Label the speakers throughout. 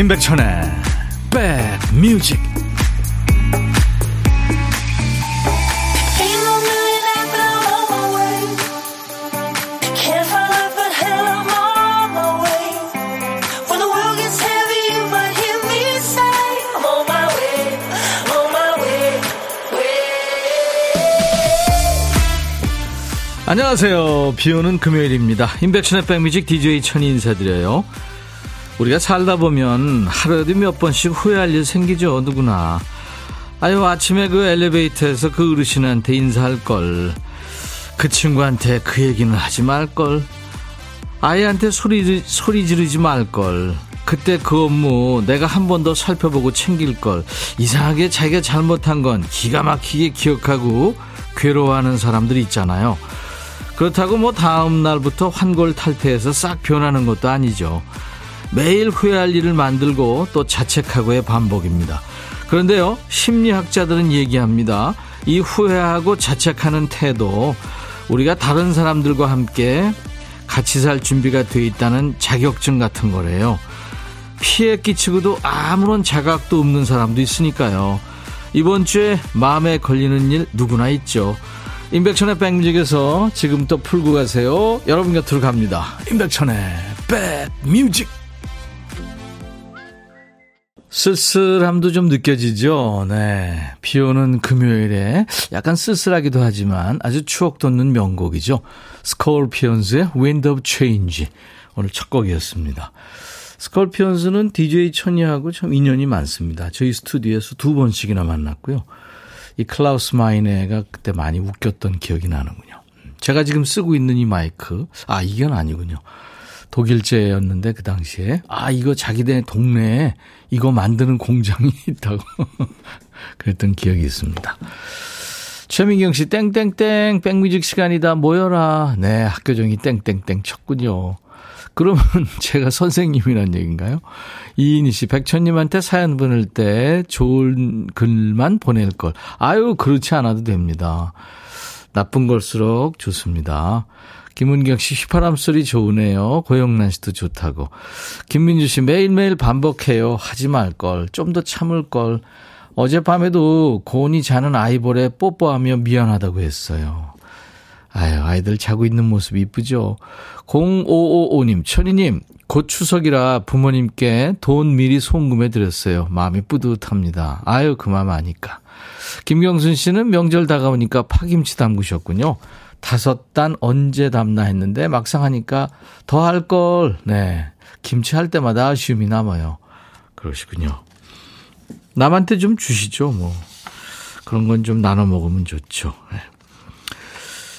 Speaker 1: 임백천의 백뮤직 안녕하세요. 비 오는 금요일입니다. 임백천의 백뮤직 DJ 천이 인사드려요. 우리가 살다 보면 하루에도 몇 번씩 후회할 일 생기죠, 누구나. 아유, 아침에 그 엘리베이터에서 그 어르신한테 인사할 걸. 그 친구한테 그 얘기는 하지 말 걸. 아이한테 소리, 소리 지르지 말 걸. 그때 그 업무 내가 한 번 더 살펴보고 챙길 걸. 이상하게 자기가 잘못한 건 기가 막히게 기억하고 괴로워하는 사람들이 있잖아요. 그렇다고 뭐 다음 날부터 환골 탈태해서 싹 변하는 것도 아니죠. 매일 후회할 일을 만들고 또 자책하고의 반복입니다. 그런데요, 심리학자들은 얘기합니다. 이 후회하고 자책하는 태도, 우리가 다른 사람들과 함께 같이 살 준비가 돼 있다는 자격증 같은 거래요. 피해 끼치고도 아무런 자각도 없는 사람도 있으니까요. 이번 주에 마음에 걸리는 일 누구나 있죠. 임백천의 백뮤직에서 지금부터 풀고 가세요. 여러분 곁으로 갑니다. 임백천의 백뮤직. 쓸쓸함도 좀 느껴지죠. 네. 비 오는 금요일에 약간 쓸쓸하기도 하지만 아주 추억 돋는 명곡이죠. 스콜피언스의 Wind of Change. 오늘 첫 곡이었습니다. 스콜피언스는 DJ 천이하고 참 인연이 많습니다. 저희 스튜디오에서 두 번씩이나 만났고요. 이 클라우스 마이네가 그때 많이 웃겼던 기억이 나는군요. 제가 지금 쓰고 있는 이 마이크, 아, 이건 아니군요. 독일제였는데 그 당시에 아 이거 자기네 동네에 이거 만드는 공장이 있다고 그랬던 기억이 있습니다. 최민경 씨 땡땡땡 백뮤직 시간이다 모여라. 네 학교 종이 땡땡땡 쳤군요. 그러면 제가 선생님이란 얘기인가요? 이인희 씨, 백천님한테 사연 보낼 때 좋은 글만 보낼 걸. 아유, 그렇지 않아도 됩니다. 나쁜 걸수록 좋습니다. 김은경 씨 휘파람 소리 좋으네요. 고영란 씨도 좋다고. 김민주 씨 매일매일 반복해요. 하지 말 걸. 좀 더 참을 걸. 어젯밤에도 고은이 자는 아이볼에 뽀뽀하며 미안하다고 했어요. 아유, 아이들 자고 있는 모습 이쁘죠? 0555님, 천희님, 곧 추석이라 부모님께 돈 미리 송금해 드렸어요. 마음이 뿌듯합니다. 아유, 그 마음 아니까. 김경순 씨는 명절 다가오니까 파김치 담그셨군요. 다섯 단 언제 담나 했는데 막상 하니까 더 할 걸. 네. 김치 할 때마다 아쉬움이 남아요. 그러시군요. 남한테 좀 주시죠, 뭐. 그런 건 좀 나눠 먹으면 좋죠. 네.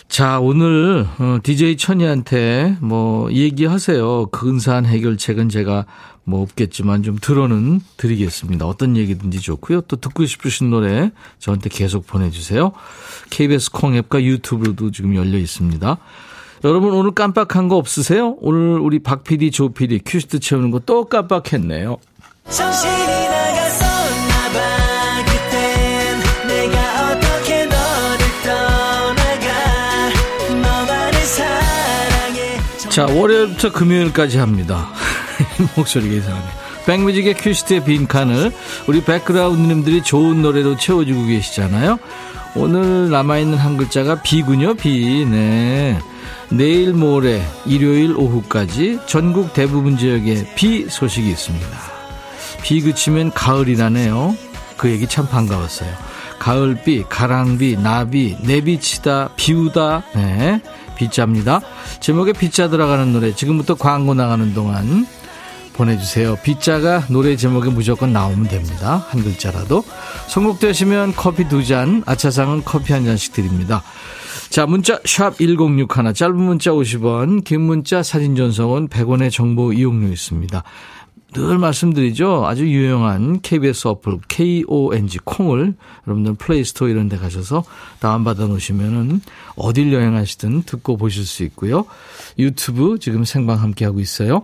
Speaker 1: 자, 오늘 DJ 어, 천이한테 뭐 얘기하세요. 근사한 해결책은 제가 뭐 없겠지만 좀 들어는 드리겠습니다. 어떤 얘기든지 좋고요. 또 듣고 싶으신 노래 저한테 계속 보내주세요. KBS 콩앱과 유튜브로도 지금 열려 있습니다. 여러분 오늘 깜빡한 거 없으세요? 오늘 우리 박 PD, 조 PD 큐시트 채우는 거 또 깜빡했네요. 자, 월요일부터 금요일까지 합니다. 목소리가 이상하네. 백뮤직의 큐시트의 빈칸을 우리 백그라운드님들이 좋은 노래로 채워주고 계시잖아요. 오늘 남아있는 한 글자가 비군요, 비. 네. 내일 모레, 일요일 오후까지 전국 대부분 지역에 비 소식이 있습니다. 비 그치면 가을이라네요. 그 얘기 참 반가웠어요. 가을비, 가랑비, 나비, 내비치다, 비우다, 네. 빗자입니다. 제목에 빗자 들어가는 노래 지금부터 광고 나가는 동안 보내주세요. 빗자가 노래 제목에 무조건 나오면 됩니다. 한 글자라도. 선곡되시면 커피 두 잔, 아차상은 커피 한 잔씩 드립니다. 자, 문자 샵 1061, 짧은 문자 50원, 긴 문자 사진 전송은 100원의 정보 이용료 있습니다. 늘 말씀드리죠. 아주 유용한 KBS 어플 KONG 콩을 여러분들 플레이스토어 이런 데 가셔서 다운받아 놓으시면은 어딜 여행하시든 듣고 보실 수 있고요. 유튜브 지금 생방 함께 하고 있어요.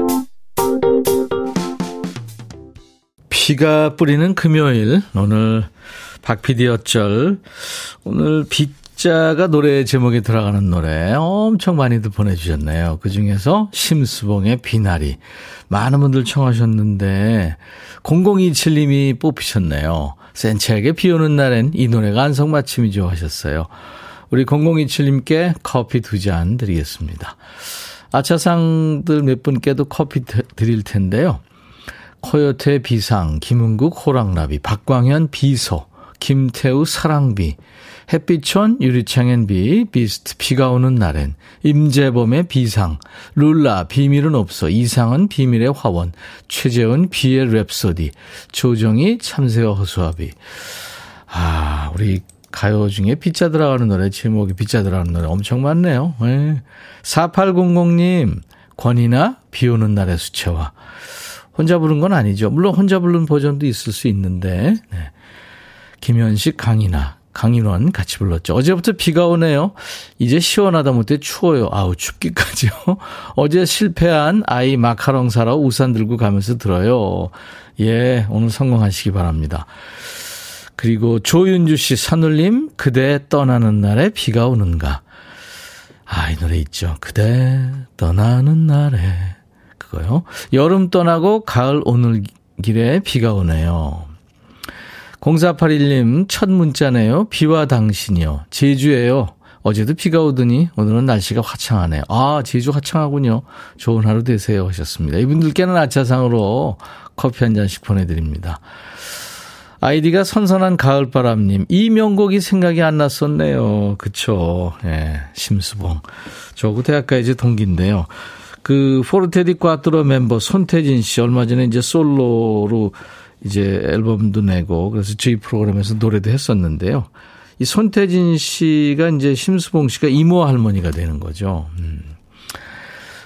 Speaker 1: 비가 뿌리는 금요일, 오늘 박PD 어쩔, 오늘 빗자가 노래 제목에 들어가는 노래 엄청 많이들 보내주셨네요. 그 중에서 심수봉의 비나리. 많은 분들 청하셨는데, 0027님이 뽑히셨네요. 센치하게 비 오는 날엔 이 노래가 안성맞춤이죠 하셨어요. 우리 0027님께 커피 두 잔 드리겠습니다. 아차상들 몇 분께도 커피 드릴 텐데요. 코요태 비상, 김흥국 호랑나비, 박광현 비소, 김태우 사랑비, 햇빛촌 유리창엔 비, 비스트 비가 오는 날엔, 임재범의 비상, 룰라 비밀은 없어, 이상은 비밀의 화원, 최재훈 비의 랩소디, 조정희 참새와 허수아비. 아, 우리 가요 중에 빗자 들어가는 노래, 제목이 빗자 들어가는 노래 엄청 많네요. 네. 4800님, 권이나 비 오는 날의 수채화. 혼자 부른 건 아니죠. 물론 혼자 부른 버전도 있을 수 있는데, 네. 김현식, 강이나, 강인원 같이 불렀죠. 어제부터 비가 오네요. 이제 시원하다 못해 추워요. 아우, 춥기까지요. 어제 실패한 아이 마카롱 사러 우산 들고 가면서 들어요. 예, 오늘 성공하시기 바랍니다. 그리고 조윤주 씨, 산울림, 그대 떠나는 날에 비가 오는가. 아, 이 노래 있죠. 그대 떠나는 날에. 그거요. 여름 떠나고 가을 오는 길에 비가 오네요. 0481님, 첫 문자네요. 비와 당신이요. 제주예요. 어제도 비가 오더니 오늘은 날씨가 화창하네요. 아, 제주 화창하군요. 좋은 하루 되세요. 하셨습니다. 이분들께는 아차상으로 커피 한 잔씩 보내드립니다. 아이디가 선선한 가을바람님. 이 명곡이 생각이 안 났었네요. 그쵸. 예, 심수봉. 저하고 대학가 이제 동기인데요. 그, 포르테디 꽈트로 멤버 손태진 씨 얼마 전에 이제 솔로로 이제 앨범도 내고 그래서 저희 프로그램에서 노래도 했었는데요. 이 손태진 씨가 이제 심수봉 씨가 이모 할머니가 되는 거죠. 음.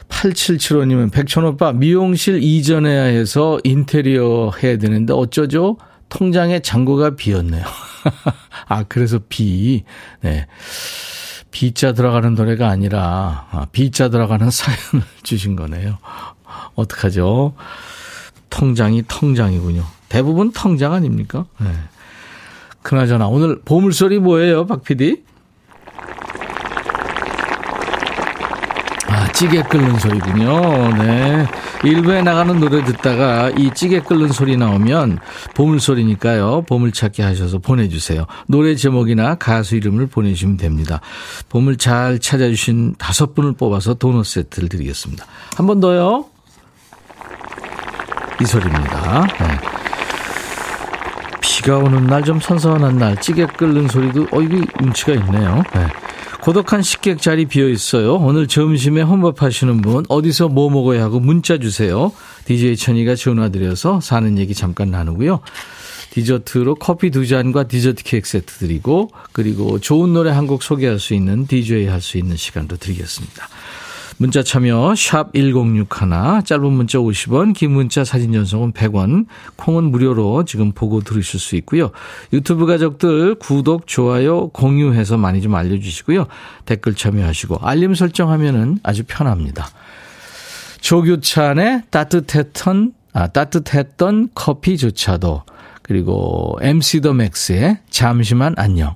Speaker 1: 8775님은 백천오빠 미용실 이전해야 해서 인테리어 해야 되는데 어쩌죠? 통장에 잔고가 비었네요. 아, 그래서 비. 네. 비자 들어가는 노래가 아니라, 아, 비자 들어가는 사연을 주신 거네요. 어떡하죠? 통장이 통장이군요. 대부분 통장 아닙니까? 네. 그나저나, 오늘 보물소리 뭐예요, 박 PD? 아, 찌개 끓는 소리군요. 네. 일부에 나가는 노래 듣다가 이 찌개 끓는 소리 나오면 보물소리니까요. 보물찾기 하셔서 보내주세요. 노래 제목이나 가수 이름을 보내주시면 됩니다. 보물 잘 찾아주신 다섯 분을 뽑아서 도넛 세트를 드리겠습니다. 한 번 더요. 이 소리입니다. 네. 비가 오는 날 좀 선선한 날 찌개 끓는 소리도 어 이게 운치가 있네요. 네. 고독한 식객 자리 비어 있어요. 오늘 점심에 혼밥하시는 분 어디서 뭐 먹어야 하고 문자 주세요. DJ 천이가 전화드려서 사는 얘기 잠깐 나누고요. 디저트로 커피 두 잔과 디저트 케이크 세트 드리고 그리고 좋은 노래 한 곡 소개할 수 있는 DJ 할 수 있는 시간도 드리겠습니다. 문자 참여 샵 1061, 짧은 문자 50원, 긴 문자 사진 전송은 100원, 콩은 무료로 지금 보고 들으실 수 있고요. 유튜브 가족들 구독, 좋아요, 공유해서 많이 좀 알려주시고요. 댓글 참여하시고 알림 설정하면은 아주 편합니다. 조규찬의 따뜻했던, 아, 따뜻했던 커피조차도 그리고 MC 더 맥스의 잠시만 안녕.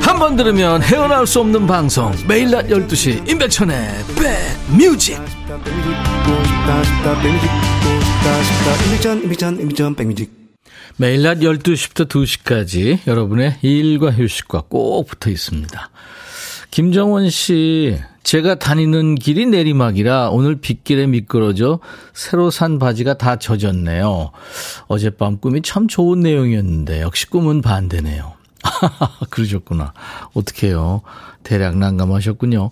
Speaker 1: 한 번 들으면 헤어나올 수 없는 방송 매일 낮 12시 임백천의 백뮤직 매일 낮 12시부터 2시까지 여러분의 일과 휴식과 꼭 붙어 있습니다. 김정원 씨, 제가 다니는 길이 내리막이라 오늘 빗길에 미끄러져 새로 산 바지가 다 젖었네요. 어젯밤 꿈이 참 좋은 내용이었는데 역시 꿈은 반대네요. 그러셨구나. 어떡해요. 대략 난감하셨군요.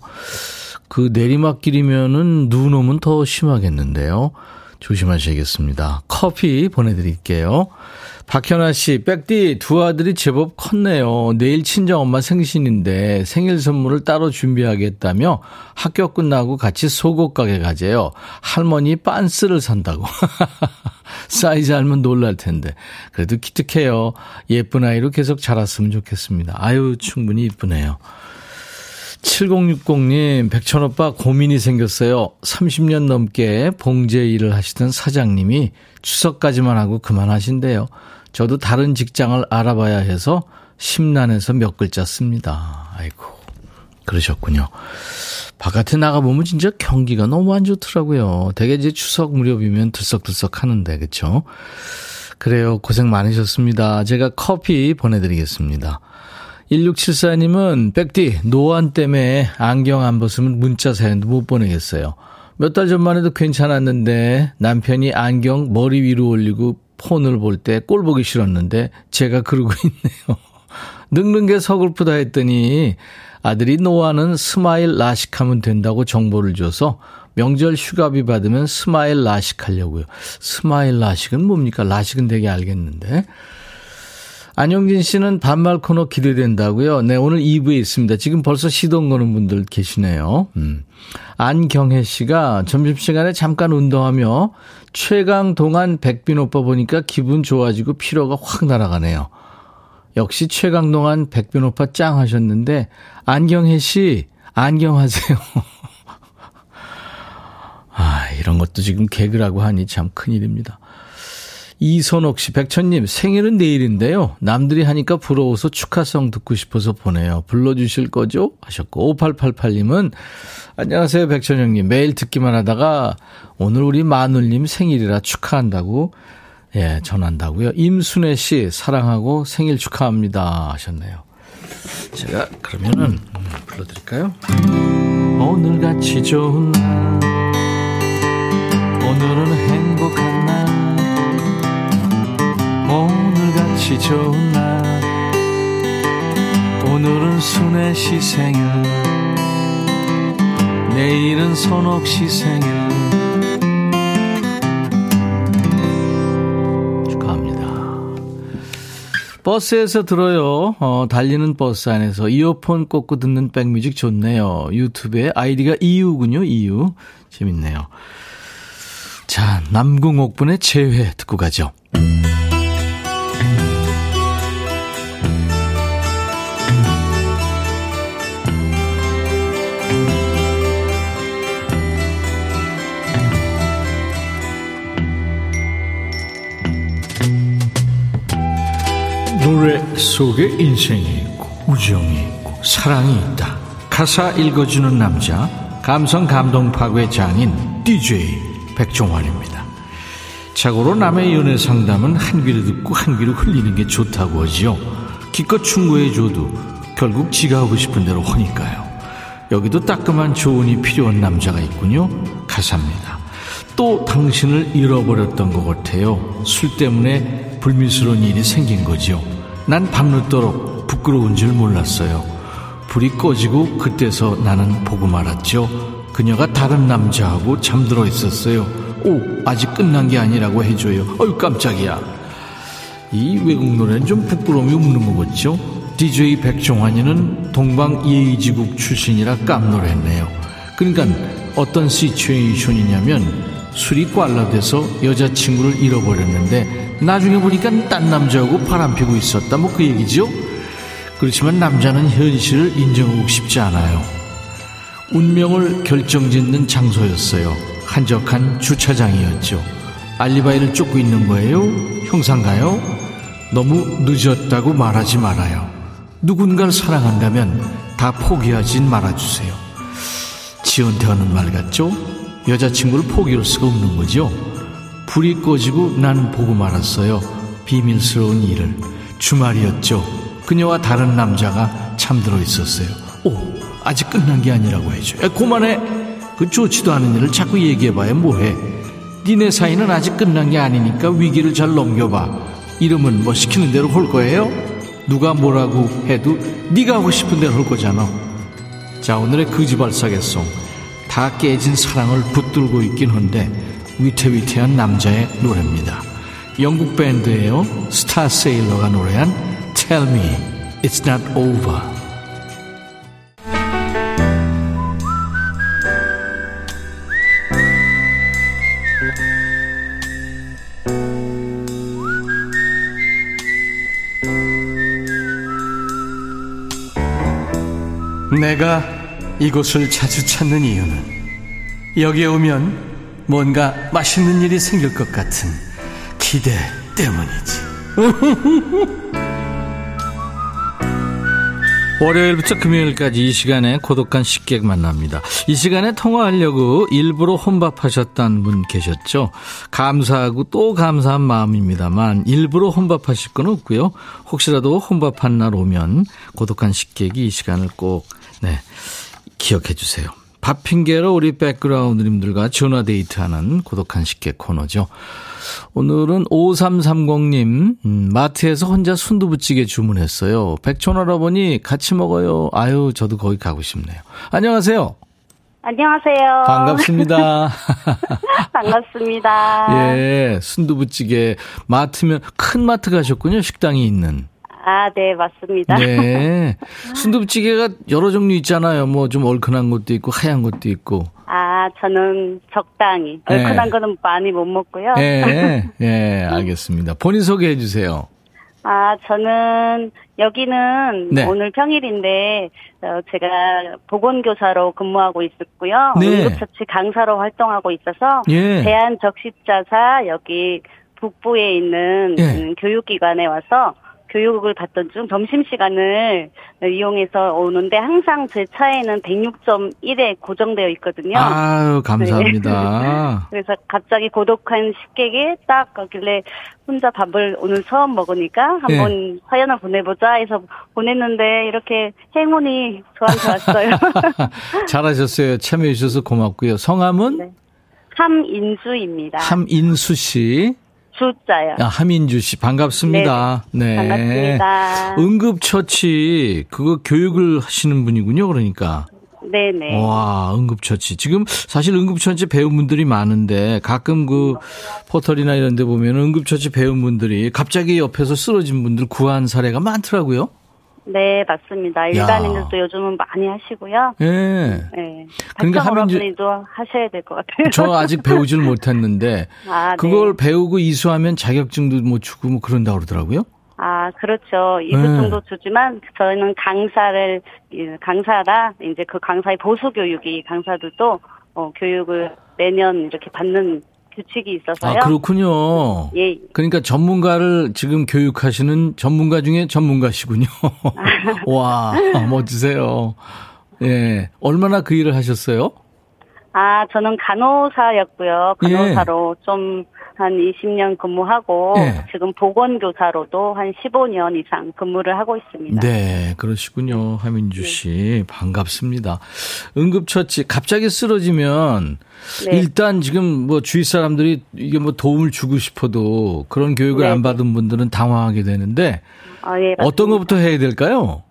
Speaker 1: 그 내리막길이면은 눈 오면 더 심하겠는데요. 조심하셔야겠습니다. 커피 보내드릴게요. 박현아 씨, 백디 두 아들이 제법 컸네요. 내일 친정 엄마 생신인데 생일 선물을 따로 준비하겠다며 학교 끝나고 같이 속옷 가게 가재요. 할머니 빤스를 산다고. 사이즈 알면 놀랄 텐데. 그래도 기특해요. 예쁜 아이로 계속 자랐으면 좋겠습니다. 아유, 충분히 이쁘네요. 7060님, 백천 오빠 고민이 생겼어요. 30년 넘게 봉제 일을 하시던 사장님이 추석까지만 하고 그만하신대요. 저도 다른 직장을 알아봐야 해서 심란해서 몇 글자 씁니다. 아이고, 그러셨군요. 바깥에 나가보면 진짜 경기가 너무 안 좋더라고요. 대개 이제 추석 무렵이면 들썩들썩 하는데, 그쵸? 그래요. 고생 많으셨습니다. 제가 커피 보내드리겠습니다. 1674님은 백디 노안 때문에 안경 안 벗으면 문자 사연도 못 보내겠어요. 몇 달 전만 해도 괜찮았는데 남편이 안경 머리 위로 올리고 폰을 볼 때 꼴 보기 싫었는데 제가 그러고 있네요. 늙는 게 서글프다 했더니 아들이 노안은 스마일 라식하면 된다고 정보를 줘서 명절 휴가비 받으면 스마일 라식 하려고요. 스마일 라식은 뭡니까? 라식은 되게 알겠는데. 안영진 씨는 반말 코너 기대된다고요? 네, 오늘 2부에 있습니다. 지금 벌써 시동 거는 분들 계시네요. 음. 안경혜 씨가 점심시간에 잠깐 운동하며 최강 동안 백빈 오빠 보니까 기분 좋아지고 피로가 확 날아가네요. 역시 최강 동안 백빈 오빠 짱 하셨는데, 안경혜 씨, 안경하세요. 아, 이런 것도 지금 개그라고 하니 참 큰일입니다. 이선옥 씨, 백천님, 생일은 내일인데요. 남들이 하니까 부러워서 축하성 듣고 싶어서 보내요. 불러주실 거죠? 하셨고, 5888님은, 안녕하세요, 백천형님. 매일 듣기만 하다가, 오늘 우리 마눌님 생일이라 축하한다고, 예, 전한다고요. 임순애 씨, 사랑하고 생일 축하합니다. 하셨네요. 제가, 그러면은, 음, 불러드릴까요? 오늘 같이 좋은 날, 오늘은 행복한 날, 오늘같이 좋은 날. 오늘은 순애 시 생일. 내일은 선옥 시 생일. 버스에서 들어요. 어, 달리는 버스 안에서 이어폰 꽂고 듣는 백뮤직 좋네요. 유튜브에 아이디가 이유군요 이유. 재밌네요. 자 남궁옥분의 재회 듣고 가죠 노래 속에 인생이 있고 우정이 있고 사랑이 있다. 가사 읽어주는 남자 감성 감동 파괴 장인 DJ 백종환입니다. 자고로 남의 연애 상담은 한 귀로 듣고 한 귀로 흘리는 게 좋다고 하지요. 기껏 충고해줘도 결국 지가 하고 싶은 대로 하니까요. 여기도 따끔한 조언이 필요한 남자가 있군요. 가사입니다. 또 당신을 잃어버렸던 것 같아요. 술 때문에 불미스러운 일이 생긴 거죠. 난 밤늦도록 부끄러운 줄 몰랐어요. 불이 꺼지고 그때서 나는 보고 말았죠. 그녀가 다른 남자하고 잠들어 있었어요. 오, 아직 끝난 게 아니라고 해줘요. 어유 깜짝이야. 이 외국 노래는 좀 부끄러움이 없는 거겠죠? DJ 백종환이는 동방 예의지국 출신이라 깜놀했네요. 그러니까 어떤 시츄에이션이냐면 술이 꽐라돼서 여자친구를 잃어버렸는데 나중에 보니까 딴 남자하고 바람피고 있었다. 뭐 그 얘기죠 그렇지만 남자는 현실을 인정하고 싶지 않아요. 운명을 결정짓는 장소였어요. 한적한 주차장이었죠. 알리바이를 쫓고 있는 거예요? 형상가요? 너무 늦었다고 말하지 말아요. 누군가를 사랑한다면 다 포기하진 말아주세요. 지연태 하는 말 같죠 여자친구를 포기할 수가 없는 거죠. 불이 꺼지고 나는 보고 말았어요. 비밀스러운 일을. 주말이었죠. 그녀와 다른 남자가 잠들어 있었어요. 오, 아직 끝난 게 아니라고 해줘. 야, 그만해. 그 좋지도 않은 일을 자꾸 얘기해봐야 뭐해. 니네 사이는 아직 끝난 게 아니니까 위기를 잘 넘겨봐. 이름은 뭐 시키는 대로 할 거예요? 누가 뭐라고 해도 네가 하고 싶은 대로 할 거잖아. 자 오늘의 거지발사계송 다 깨진 사랑을 붙들고 있긴 한데 위태위태한 남자의 노래입니다. 영국 밴드예요. 스타 세일러가 노래한 Tell Me It's Not Over. 내가 이곳을 자주 찾는 이유는 여기에 오면 뭔가 맛있는 일이 생길 것 같은 기대 때문이지. 월요일부터 금요일까지 이 시간에 고독한 식객 만납니다. 이 시간에 통화하려고 일부러 혼밥하셨다는 분 계셨죠? 감사하고 또 감사한 마음입니다만 일부러 혼밥하실 건 없고요. 혹시라도 혼밥한 날 오면 고독한 식객이 이 시간을 꼭 네, 기억해 주세요. 밥 핑계로 우리 백그라운드님들과 전화 데이트하는 고독한 식객 코너죠. 오늘은 5330님, 음, 마트에서 혼자 순두부찌개 주문했어요. 백촌할아버니 같이 먹어요. 아유, 저도 거기 가고 싶네요. 안녕하세요.
Speaker 2: 안녕하세요.
Speaker 1: 반갑습니다.
Speaker 2: 반갑습니다.
Speaker 1: 예, 순두부찌개. 마트면 큰 마트 가셨군요. 식당이 있는.
Speaker 2: 아, 네, 맞습니다.
Speaker 1: 네. 순두부찌개가 여러 종류 있잖아요. 뭐 좀 얼큰한 것도 있고 하얀 것도 있고.
Speaker 2: 아, 저는 적당히. 얼큰한 네. 거는 많이 못 먹고요.
Speaker 1: 예, 예, 알겠습니다. 본인 소개해 주세요.
Speaker 2: 아, 저는 여기는 네. 오늘 평일인데 어, 제가 보건교사로 근무하고 있었고요. 네. 응급처치 강사로 활동하고 있어서 예. 대한적십자사 여기 북부에 있는 예. 음, 교육기관에 와서 교육을 받던 중 점심시간을 이용해서 오는데 항상 제 차에는 106.1에 고정되어 있거든요.
Speaker 1: 아유, 감사합니다.
Speaker 2: 네. 그래서 갑자기 고독한 식객이 딱 가길래 혼자 밥을 오늘 처음 먹으니까 한번 네. 사연을 보내보자 해서 보냈는데 이렇게 행운이 저한테 왔어요.
Speaker 1: 잘하셨어요. 참여해 주셔서 고맙고요. 성함은? 네.
Speaker 2: 함인수입니다.
Speaker 1: 함인수 씨.
Speaker 2: 주자요.
Speaker 1: 아, 하민주 씨 반갑습니다.
Speaker 2: 네. 네. 반갑습니다.
Speaker 1: 응급처치 그거 교육을 하시는 분이군요. 그러니까.
Speaker 2: 네네.
Speaker 1: 와, 응급처치. 지금 사실 응급처치 배운 분들이 많은데 가끔 그 포털이나 이런 데 보면 응급처치 배운 분들이 갑자기 옆에서 쓰러진 분들 구한 사례가 많더라고요.
Speaker 2: 네, 맞습니다. 일반인들도 야. 요즘은 많이 하시고요.
Speaker 1: 예. 네.
Speaker 2: 그러니까 하민도 하셔야 될 것 같아요.
Speaker 1: 저 아직 배우질 못했는데 아, 그걸 네. 배우고 이수하면 자격증도 못 주고 뭐 그런다 그러더라고요.
Speaker 2: 아, 그렇죠. 이수 정도 네. 주지만 저희는 강사를 강사라 이제 그 강사의 보수 교육이 강사들도 어, 교육을 매년 이렇게 받는 규칙이 있어서요.
Speaker 1: 아, 그렇군요. 예. 그러니까 전문가를 지금 교육하시는 전문가 중에 전문가시군요. 와, 멋지세요. 예. 얼마나 그 일을 하셨어요?
Speaker 2: 아, 저는 간호사였고요. 간호사로 예. 좀 한 20년 근무하고 네. 지금 보건교사로도 한 15년 이상 근무를 하고 있습니다.
Speaker 1: 네, 그러시군요. 하민주 네. 씨. 네. 반갑습니다. 응급처치 갑자기 쓰러지면 네. 일단 지금 뭐 주위 사람들이 이게 뭐 도움을 주고 싶어도 그런 교육을 네. 안 받은 분들은 당황하게 되는데 아, 예, 어떤 것부터 해야 될까요?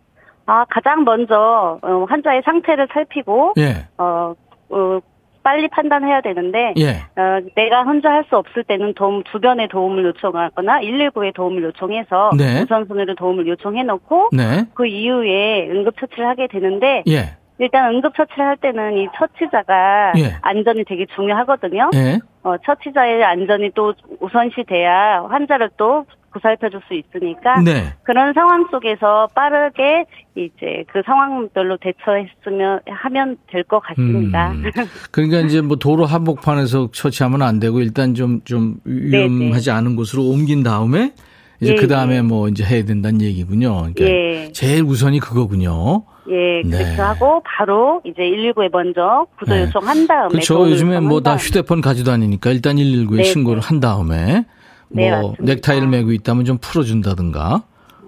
Speaker 2: 아, 가장 먼저 어, 환자의 상태를 살피고 예. 어, 어 빨리 판단해야 되는데 예. 어, 내가 혼자 할 수 없을 때는 도움 주변의 도움을 요청하거나 119에 도움을 요청해서 네. 우선순위로 도움을 요청해 놓고 네. 그 이후에 응급 처치를 하게 되는데 예. 일단 응급 처치를 할 때는 이 처치자가 예. 안전이 되게 중요하거든요. 예. 어, 처치자의 안전이 또 우선시 돼야 환자를 또 보살펴 줄 수 있으니까 네. 그런 상황 속에서 빠르게 이제 그 상황별로 대처했으면 하면 될 것 같습니다. 음.
Speaker 1: 그러니까 이제 뭐 도로 한복판에서 처치하면 안 되고 일단 좀좀 좀 위험하지 네네. 않은 곳으로 옮긴 다음에 이제 예, 그 다음에 예. 뭐 이제 해야 된다는 얘기군요. 그러니까 예. 제일 우선이 그거군요.
Speaker 2: 예, 네. 그렇게 네. 하고 바로 이제 119에 먼저 구조 요청한 다음에
Speaker 1: 그렇죠. 요즘에 뭐 다 휴대폰 가지도 않으니까 일단 119에 네 신고를 한 다음에 네, 뭐 네, 넥타이를 메고 있다면 좀 풀어준다든가.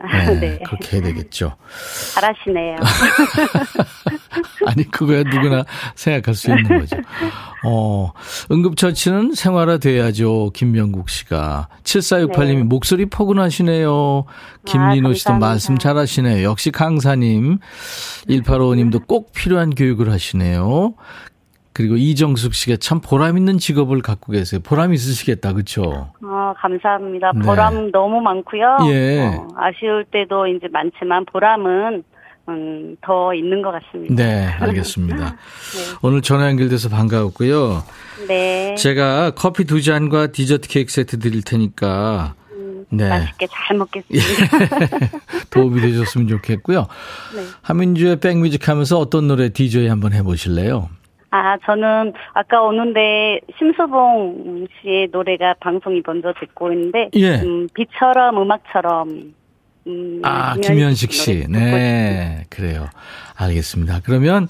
Speaker 1: 네, 네. 그렇게 해야 되겠죠.
Speaker 2: 잘하시네요.
Speaker 1: 아니, 그거야 누구나 생각할 수 있는 거죠. 어, 응급처치는 생활화돼야죠. 김명국 씨가. 7468님이 네. 목소리 포근하시네요. 김민호 아, 씨도 말씀 잘하시네요. 역시 강사님. 185님도 꼭 필요한 교육을 하시네요. 그리고 이정숙 씨가 참 보람 있는 직업을 갖고 계세요. 보람 있으시겠다, 그렇죠?
Speaker 2: 어, 감사합니다. 네. 보람 너무 많고요. 예. 어, 아쉬울 때도 이제 많지만 보람은 음, 더 있는 것 같습니다.
Speaker 1: 네, 알겠습니다. 네. 오늘 전화 연결돼서 반가웠고요. 네. 제가 커피 두 잔과 디저트 케이크 세트 드릴 테니까
Speaker 2: 음, 네. 맛있게 잘 먹겠습니다.
Speaker 1: 도움이 되셨으면 좋겠고요. 네. 하민주의 백뮤직 하면서 어떤 노래 DJ 한번 해보실래요?
Speaker 2: 아, 저는 아까 오는데 심수봉 씨의 노래가 방송이 먼저 듣고 있는데, 예. 음, 비처럼 음악처럼.
Speaker 1: 음, 아, 김현식 씨. 네, 그래요. 알겠습니다. 그러면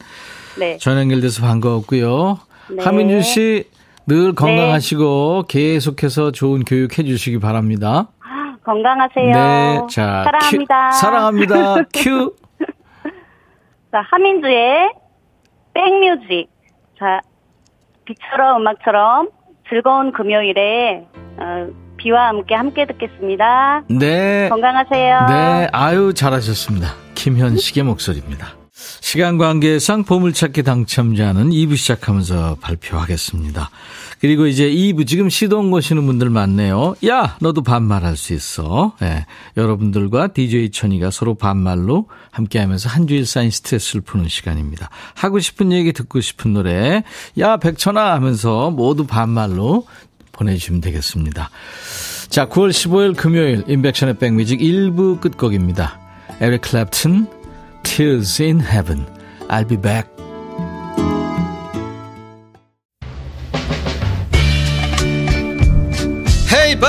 Speaker 1: 네. 전화 연결돼서 반가웠고요. 네. 하민주 씨, 늘 네. 건강하시고 네. 계속해서 좋은 교육 해 주시기 바랍니다.
Speaker 2: 아, 건강하세요. 네, 자, 사랑합니다.
Speaker 1: 큐, 사랑합니다. 큐.
Speaker 2: 자, 하민주의 백뮤직. 자, 비처럼 음악처럼 즐거운 금요일에 어, 비와 함께 함께 듣겠습니다.
Speaker 1: 네.
Speaker 2: 건강하세요.
Speaker 1: 네. 아유 잘하셨습니다. 김현식의 목소리입니다. 시간 관계상 보물찾기 당첨자는 2부 시작하면서 발표하겠습니다. 그리고 이제 2부 지금 시동 거시는 분들 많네요. 야, 너도 반말할 수 있어. 네, 여러분들과 DJ 천이가 서로 반말로 함께 하면서 한 주일 쌓인 스트레스를 푸는 시간입니다. 하고 싶은 얘기 듣고 싶은 노래, 야, 백천아 하면서 모두 반말로 보내주시면 되겠습니다. 자, 9월 15일 금요일 인백션의 백뮤직 1부 끝곡입니다. 에릭 클랩튼, Tears in Heaven. I'll be back.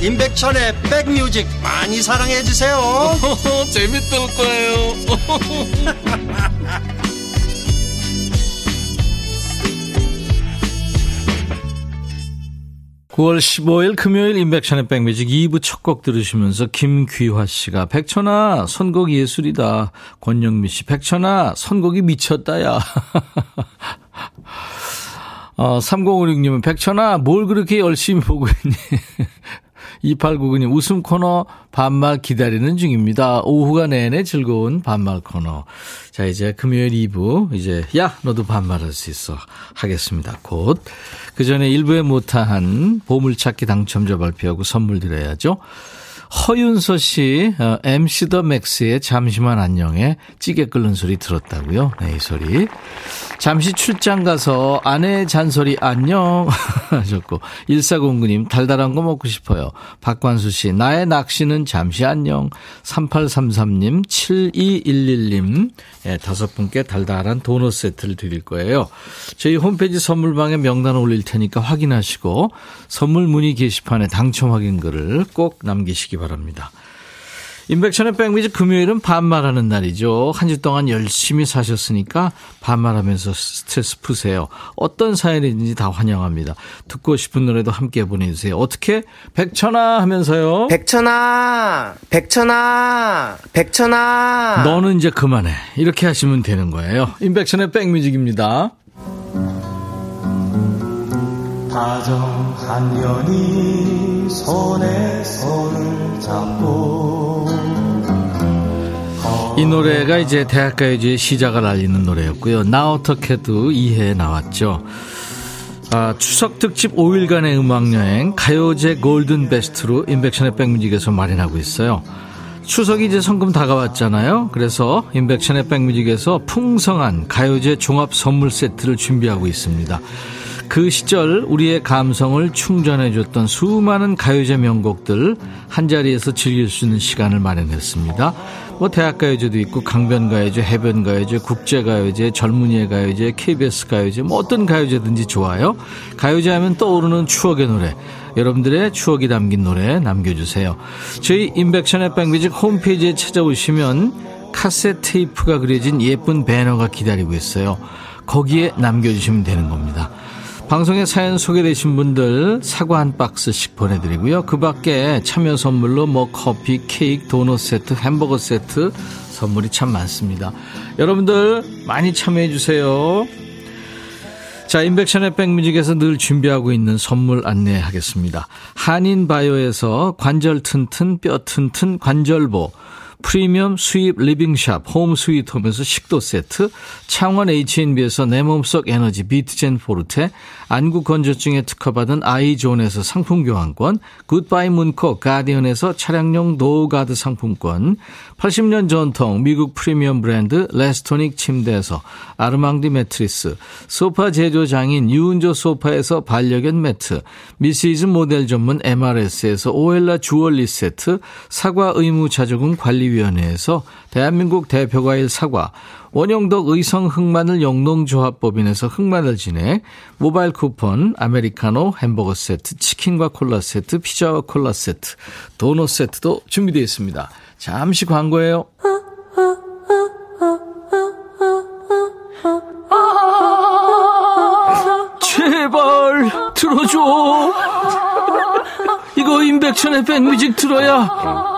Speaker 3: 임백천의 백뮤직 많이 사랑해 주세요
Speaker 4: 재밌을 거예요
Speaker 1: 9월 15일 금요일 인백션의 백뮤직 2부 첫 곡 들으시면서 김귀화 씨가 백천아 선곡 예술이다. 권영미 씨 백천아 선곡이 미쳤다 야. 어, 3056님은 백천아 뭘 그렇게 열심히 보고 있니? 2899님 웃음 코너 반말 기다리는 중입니다. 오후가 내내 즐거운 반말 코너. 자, 이제 금요일 2부, 이제, 야, 너도 반말할 수 있어. 하겠습니다. 곧. 그 전에 1부에 못한 보물찾기 당첨자 발표하고 선물 드려야죠. 허윤서 씨, 어, MC 더 맥스의 잠시만 안녕에 찌개 끓는 소리 들었다고요? 네, 이 소리. 잠시 출장 가서 아내의 잔소리 안녕 하셨고 1409님 달달한 거 먹고 싶어요. 박관수 씨 나의 낚시는 잠시 안녕 3833님 7211님 예, 다섯 분께 달달한 도넛 세트를 드릴 거예요. 저희 홈페이지 선물방에 명단 올릴 테니까 확인하시고 선물 문의 게시판에 당첨 확인 글을 꼭 남기시기 바랍니다. 인백션의 백미지 금요일은 반말하는 날이죠. 한 주 동안 열심히 사셨으니까 반말하면서 스트레스 푸세요. 어떤 사연이든지 다 환영합니다. 듣고 싶은 노래도 함께 보내주세요. 어떻게? 백천아 하면서요.
Speaker 5: 백천아, 백천아, 백천아.
Speaker 1: 너는 이제 그만해. 이렇게 하시면 되는 거예요. 인백션의 백뮤직입니다. 다정한 연이 손에 손을 잡고 이 노래가 이제 대학가요제의 시작을 알리는 노래였고요. 나 어떻게도 이해에 나왔죠. 아, 추석 특집 5일간의 음악여행 가요제 골든 베스트로 인백션의 백뮤직에서 마련하고 있어요. 추석이 이제 성금 다가왔잖아요. 그래서 인백션의 백뮤직에서 풍성한 가요제 종합 선물 세트를 준비하고 있습니다. 그 시절 우리의 감성을 충전해줬던 수많은 가요제 명곡들 한 자리에서 즐길 수 있는 시간을 마련했습니다. 뭐 대학가요제도 있고 강변가요제, 해변가요제, 국제가요제, 젊은이의 가요제, KBS 가요제 뭐 어떤 가요제든지 좋아요. 가요제 하면 떠오르는 추억의 노래 여러분들의 추억이 담긴 노래 남겨주세요. 저희 인백션의 백뮤직 홈페이지에 찾아오시면 카세트 테이프가 그려진 예쁜 배너가 기다리고 있어요. 거기에 남겨주시면 되는 겁니다. 방송에 사연 소개되신 분들 사과 한 박스씩 보내드리고요. 그 밖에 참여 선물로 뭐 커피, 케이크, 도넛 세트, 햄버거 세트 선물이 참 많습니다. 여러분들 많이 참여해 주세요. 자, 인백션의 백뮤직에서 늘 준비하고 있는 선물 안내하겠습니다. 한인바이오에서 관절 튼튼, 뼈 튼튼, 관절보. 프리미엄 수입 리빙샵 홈 스위트홈에서 식도 세트, 창원 H&B에서 내 몸속 에너지 비트젠 포르테, 안구 건조증에 특허받은 아이존에서 상품 교환권, 굿바이 문코 가디언에서 차량용 노가드 상품권, 80년 전통 미국 프리미엄 브랜드 레스토닉 침대에서 아르망디 매트리스, 소파 제조장인 유운조 소파에서 반려견 매트, 미시즈 모델 전문 MRS에서 오엘라 주얼리 세트, 사과 의무 자조금 관리 위원회에서 대한민국 대표과일 사과, 원영덕 의성 흑마늘 영농조합법인에서 흑마늘 진행, 모바일 쿠폰, 아메리카노, 햄버거 세트, 치킨과 콜라 세트, 피자와 콜라 세트, 도넛 세트도 준비되어 있습니다. 잠시 광고예요. 제발 들어줘. 이거 임백천의 백뮤직 들어야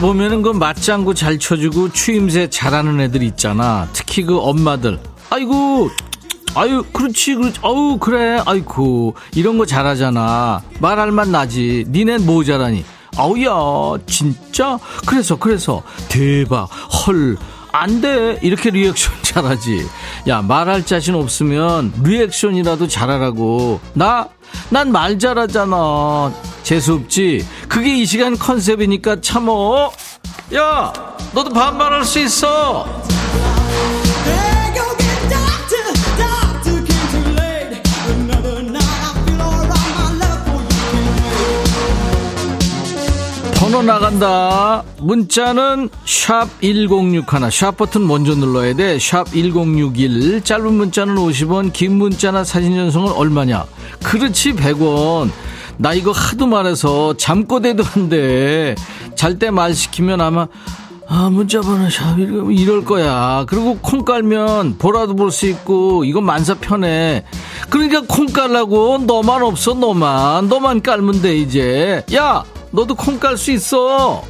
Speaker 1: 보면은 그 맞장구 잘 쳐주고 추임새 잘하는 애들 있잖아. 특히 그 엄마들. 아이고 아유 그렇지 그렇지. 아우 그래 아이고. 이런 거 잘하잖아. 말할 만 나지. 니넨 뭐 잘하니? 아우야 진짜? 그래서 그래서. 대박. 헐 안 돼. 이렇게 리액션 잘하지. 야 말할 자신 없으면 리액션이라도 잘하라고. 나 난 말 잘하잖아. 재수없지 그게 이 시간 컨셉이니까 참어 야 너도 반말할 수 있어 번호 나간다. 문자는 샵 1061. 샵 버튼 먼저 눌러야 돼. 샵 1061. 짧은 문자는 50원, 긴 문자나 사진 전송은 얼마냐? 그렇지, 100원. 나 이거 하도 말해서 잠꼬대도 한데 잘 때 말 시키면 아마 아 문자 번호 샵 이럴 거야. 그리고 콩 깔면 보라도 볼 수 있고 이거 만사 편해. 그러니까 콩 깔라고 너만 없어 너만. 너만 깔면 돼 이제. 야 너도 콩 깔 수 있어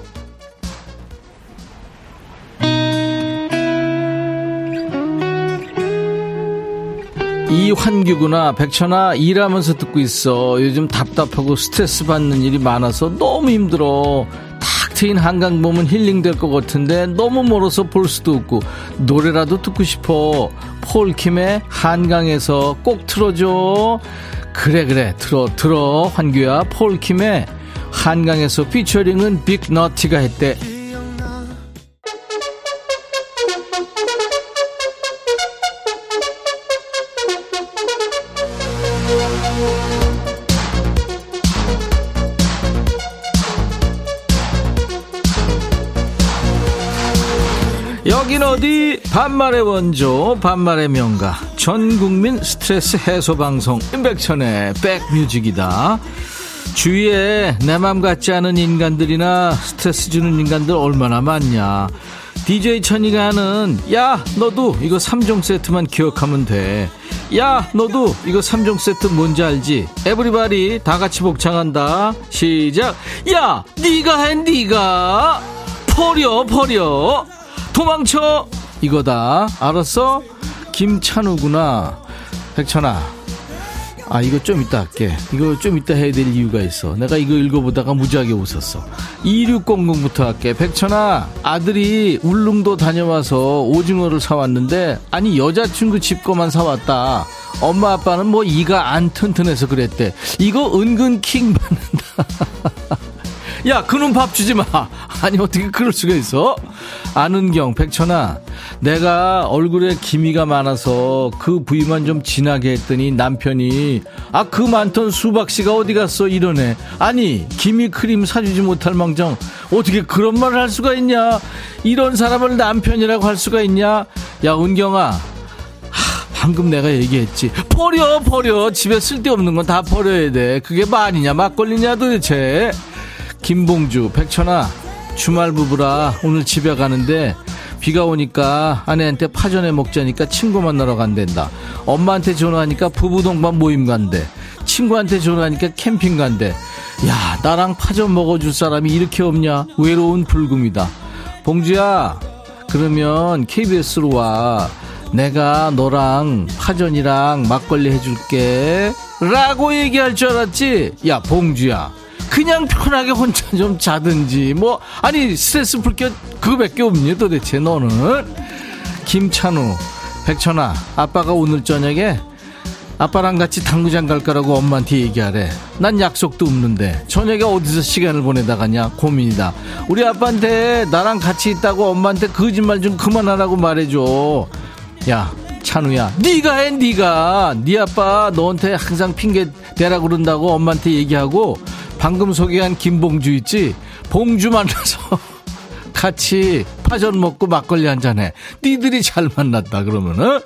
Speaker 1: 이환규구나 백천아 일하면서 듣고 있어. 요즘 답답하고 스트레스 받는 일이 많아서 너무 힘들어. 탁 트인 한강 보면 힐링될 것 같은데 너무 멀어서 볼 수도 없고 노래라도 듣고 싶어. 폴킴의 한강에서 꼭 틀어줘. 그래 그래. 틀어 틀어. 환규야 폴킴의 한강에서 피처링은 빅너티가 했대 반말의 원조 반말의 명가 전국민 스트레스 해소 방송 임백천의 백뮤직이다. 주위에 내 맘 같지 않은 인간들이나 스트레스 주는 인간들 얼마나 많냐. DJ 천이가 하는 야 너도 이거 3종 세트만 기억하면 돼. 야 너도 이거 3종 세트 뭔지 알지? everybody 다 같이 복창한다. 시작. 야 니가 해 니가. 버려 버려. 도망쳐 이거다 알았어 김찬우구나 백천아 아, 이거 좀 이따 할게. 이거 좀 이따 해야 될 이유가 있어. 내가 이거 읽어보다가 무지하게 웃었어. 2600부터 할게. 백천아, 아들이 울릉도 다녀와서 오징어를 사왔는데, 아니, 여자친구 집 거만 사왔다. 엄마 아빠는 뭐 이가 안 튼튼해서 그랬대. 이거 은근 킹 받는다. 야, 그놈 밥 주지 마. 아니, 어떻게 그럴 수가 있어? 아는경, 백천아, 내가 얼굴에 기미가 많아서 그 부위만 좀 진하게 했더니 남편이, 아, 그 많던 수박씨가 어디 갔어? 이러네. 아니, 기미 크림 사주지 못할 망정, 어떻게 그런 말을 할 수가 있냐? 이런 사람을 남편이라고 할 수가 있냐? 야, 은경아, 방금 내가 얘기했지. 버려, 버려. 집에 쓸데없는 건 다 버려야 돼. 그게 말이냐, 막걸리냐, 도대체. 김봉주, 백천아, 주말 부부라 오늘 집에 가는데 비가 오니까 아내한테 파전에 먹자니까 친구 만나러 간댄다. 엄마한테 전화하니까 부부 동반 모임 간대. 친구한테 전화하니까 캠핑 간대. 야, 나랑 파전 먹어줄 사람이 이렇게 없냐? 외로운 불금이다. 봉주야, 그러면 KBS로 와. 내가 너랑 파전이랑 막걸리 해줄게. 라고 얘기할 줄 알았지? 야, 봉주야. 그냥 편하게 혼자 좀 자든지 뭐 아니 스트레스 풀 게 그거밖에 없니 도대체 너는? 김찬우 백천아 아빠가 오늘 저녁에 아빠랑 같이 당구장 갈 거라고 엄마한테 얘기하래. 난 약속도 없는데 저녁에 어디서 시간을 보내다 가냐 고민이다. 우리 아빠한테 나랑 같이 있다고 엄마한테 거짓말 좀 그만하라고 말해줘. 야 찬우야 네가 해 네가. 네 아빠 너한테 항상 핑계 대라 그런다고 엄마한테 얘기하고 방금 소개한 김봉주 있지? 봉주 만나서 같이 파전 먹고 막걸리 한잔해. 니들이 잘 만났다 그러면은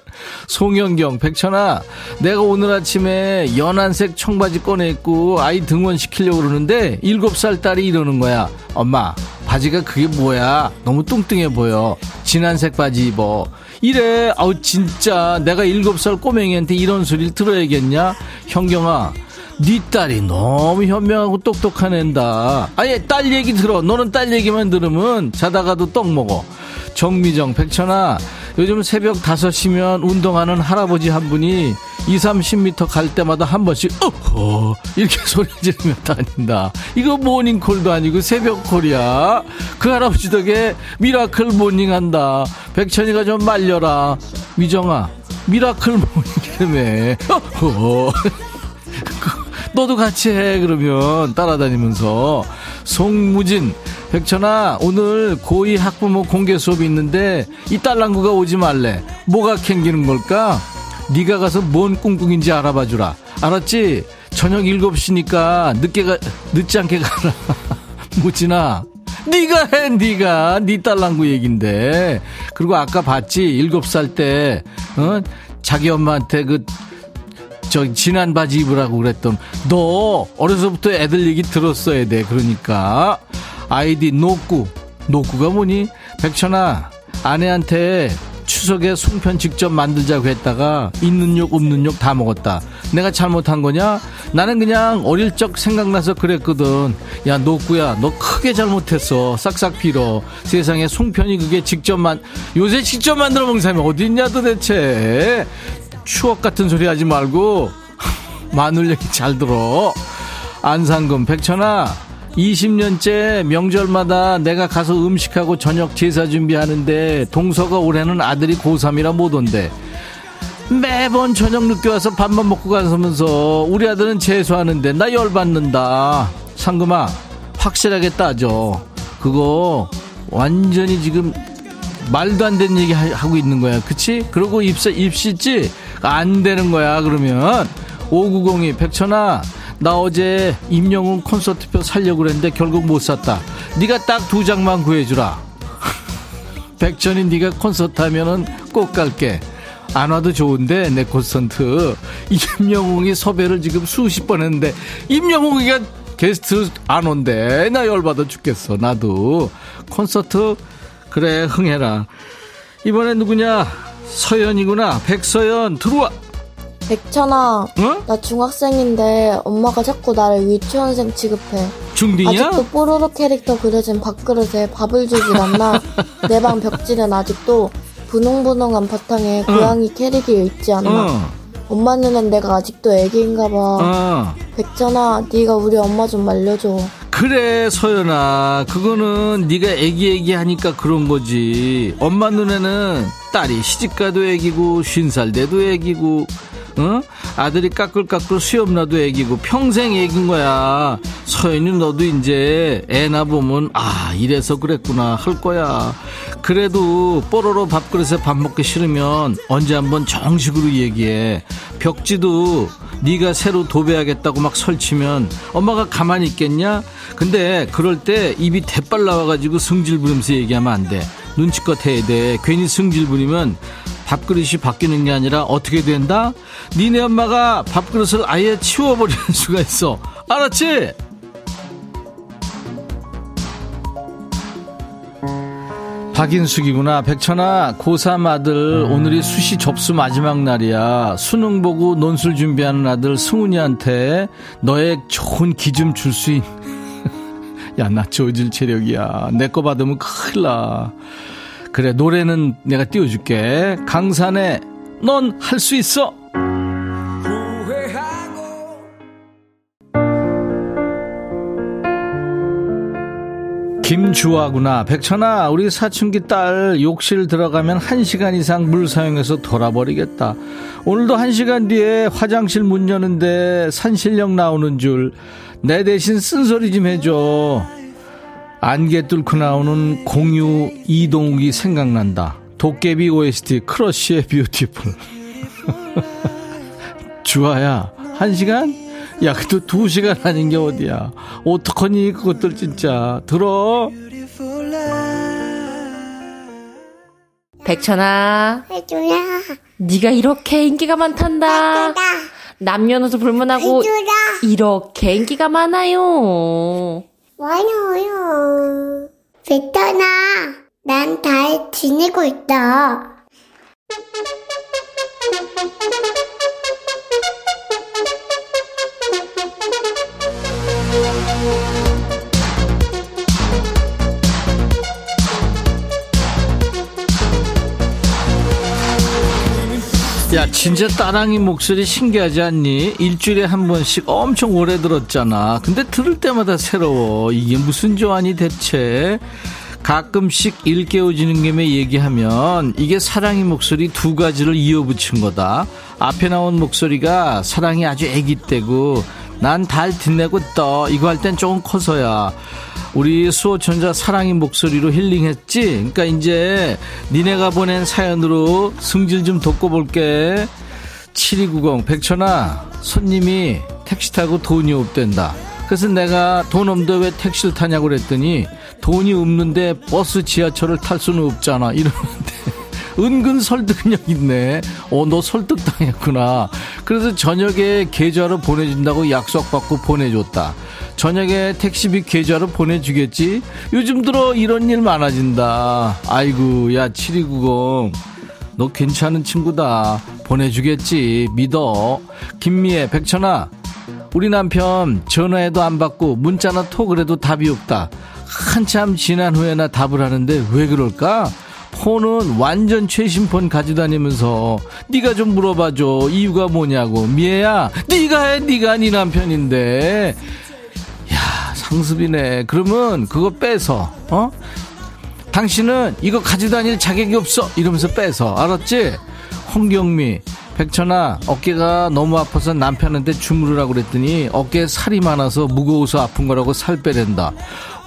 Speaker 1: 송영경 백천아 내가 오늘 아침에 연한색 청바지 꺼내 입고 아이 등원 시키려고 그러는데 일곱 살 딸이 이러는 거야. 엄마 바지가 그게 뭐야? 너무 뚱뚱해 보여. 진한색 바지 입어. 이래 아우 진짜 내가 일곱 살 꼬맹이한테 이런 소리를 들어야겠냐? 형경아 네 딸이 너무 현명하고 똑똑한 앤다. 아예 딸 얘기 들어. 너는 딸 얘기만 들으면 자다가도 떡 먹어. 정미정, 백천아, 요즘 새벽 5시면 운동하는 할아버지 한 분이 2, 30m 갈 때마다 한 번씩, 어허, 이렇게 소리 지르며 다닌다. 이거 모닝콜도 아니고 새벽콜이야. 그 할아버지 덕에 miracle morning 한다. 백천이가 좀 말려라. 미정아, miracle morning이라며. 어허. 너도 같이 해 그러면. 따라다니면서. 송무진 백천아 오늘 고2 학부모 공개 수업이 있는데 이 딸랑구가 오지 말래. 뭐가 캥기는 걸까? 네가 가서 뭔 꿍꿍인지 알아봐 주라. 알았지? 저녁 7시니까 늦게 가 늦지 않게 가라. 무진아 네가 해 네가. 네 딸랑구 얘긴데. 그리고 아까 봤지? 7살 때 어? 자기 엄마한테 그 저 진한 바지 입으라고 그랬던 너 어려서부터 애들 얘기 들었어야 돼. 그러니까 아이디 노구 노구가 뭐니? 백천아 아내한테 추석에 송편 직접 만들자고 했다가 있는 욕 없는 욕 다 먹었다. 내가 잘못한 거냐? 나는 그냥 어릴 적 생각나서 그랬거든. 야 노구야 너 크게 잘못했어. 싹싹 빌어. 세상에 송편이 그게 직접 만 요새 직접 만들어 먹는 사람이 어디 있냐 도대체 추억 같은 소리 하지 말고 마늘 얘기 잘 들어. 안상금 백천아 20년째 명절마다 내가 가서 음식하고 저녁 제사 준비하는데 동서가 올해는 아들이 고3이라 못 온대. 매번 저녁 늦게 와서 밥만 먹고 가서면서 우리 아들은 재수하는데 나 열받는다. 상금아 확실하게 따져. 그거 완전히 지금 말도 안 되는 얘기 하고 있는 거야. 그치? 그리고 입시, 입시지? 안 되는 거야, 그러면. 5902, 백천아, 나 어제 임영웅 콘서트표 살려고 그랬는데 결국 못 샀다. 네가 딱 두 장만 구해주라. 백천이 네가 콘서트 하면은 꼭 갈게. 안 와도 좋은데 내 콘서트 임영웅이 섭외를 지금 수십 번 했는데 임영웅이가 게스트 안 온대 나 열받아 죽겠어 나도 콘서트 그래 흥해라 이번엔 누구냐 서연이구나 백서연 들어와
Speaker 6: 백천아, 응? 나 중학생인데 엄마가 자꾸 나를 유치원생 취급해.
Speaker 1: 중딩이야?
Speaker 6: 아직도 뽀로로 캐릭터 그려진 밥그릇에 밥을 주질 않나. 내 방 벽지는 아직도 분홍분홍한 바탕에 응. 고양이 캐릭이 있지 않나. 응. 엄마 눈엔 내가 아직도 애기인가 봐. 백천아, 네가 우리 엄마 좀 말려줘.
Speaker 1: 그래 서연아 그거는 네가 애기애기 하니까 그런 거지 엄마 눈에는 딸이 시집가도 애기고 쉰살 돼도 애기고 어? 아들이 까끌까끌 수염 나도 애기고 평생 애긴 거야. 서연이 너도 이제 애나 보면 아 이래서 그랬구나 할 거야. 그래도 뽀로로 밥그릇에 밥 먹기 싫으면 언제 한번 정식으로 얘기해. 벽지도 네가 새로 도배하겠다고 막 설치면 엄마가 가만히 있겠냐? 근데 그럴 때 입이 대빨 나와가지고 승질 부리면서 얘기하면 안 돼. 눈치껏 해야 돼. 괜히 승질 부리면 밥그릇이 바뀌는 게 아니라 어떻게 된다? 니네 엄마가 밥그릇을 아예 치워버리는 수가 있어. 알았지? 박인숙이구나. 백천아, 고3 아들, 오늘이 수시 접수 마지막 날이야. 수능 보고 논술 준비하는 아들 승훈이한테 너의 좋은 기 좀 줄 수 있... 야, 나 저질 체력이야. 내 거 받으면 큰일 나. 그래 노래는 내가 띄워줄게 강산에 넌할 수 있어 김주아구나 백천아 우리 사춘기 딸 욕실 들어가면 1시간 이상 물 사용해서 돌아버리겠다 오늘도 1시간 뒤에 화장실 문 여는데 산신령 나오는 줄 내 대신 쓴소리 좀 해줘 안개 뚫고 나오는 공유 이동욱이 생각난다. 도깨비 OST 크러쉬의 Beautiful. 주아야, 한 시간? 야, 그래도 두 시간 아닌 게 어디야. 어떡하니, 그것들 진짜. 들어.
Speaker 7: 백천아.
Speaker 8: 해줘라.
Speaker 7: 네가 이렇게 인기가 많단다. 해줘라. 남녀노소 불문하고 해줘라. 이렇게 인기가 많아요.
Speaker 8: 많아요. 베터나, 난잘 지내고 있다.
Speaker 1: 야 진짜 따랑이 목소리 신기하지 않니? 일주일에 한 번씩 엄청 오래 들었잖아. 근데 들을 때마다 새로워. 이게 무슨 조안이 대체? 가끔씩 일깨워지는 김에 얘기하면 이게 사랑의 목소리 두 가지를 이어붙인 거다. 앞에 나온 목소리가 사랑이 아주 애기 때고 난달 빛내고 떠 이거 할 땐 조금 커서야 우리 수호천자 사랑의 목소리로 힐링했지? 그러니까 이제 니네가 보낸 사연으로 승질 좀 돋궈볼게. 7290 백천아 손님이 택시 타고 돈이 없댄다. 그래서 내가 돈 없는데 왜 택시를 타냐고 그랬더니 돈이 없는데 버스 지하철을 탈 수는 없잖아 이러는데 은근 설득력 있네. 어, 너 설득당했구나. 그래서 저녁에 계좌로 보내준다고 약속받고 보내줬다. 저녁에 택시비 계좌로 보내주겠지? 요즘 들어 이런 일 많아진다. 아이고, 야, 7290. 너 괜찮은 친구다. 보내주겠지. 믿어. 김미애, 백천아. 우리 남편 전화해도 안 받고 문자나 톡을 해도 답이 없다. 한참 지난 후에나 답을 하는데 왜 그럴까? 폰은 완전 최신 폰 가져다니면서 네가 좀 물어봐줘. 이유가 뭐냐고. 미애야 네가 해. 네가 네 남편인데. 야 상습이네. 그러면 그거 빼서 어? 당신은 이거 가져다닐 자격이 없어. 이러면서 빼서. 알았지? 홍경미 백천아 어깨가 너무 아파서 남편한테 주무르라고 그랬더니 어깨에 살이 많아서 무거워서 아픈 거라고 살 빼댄다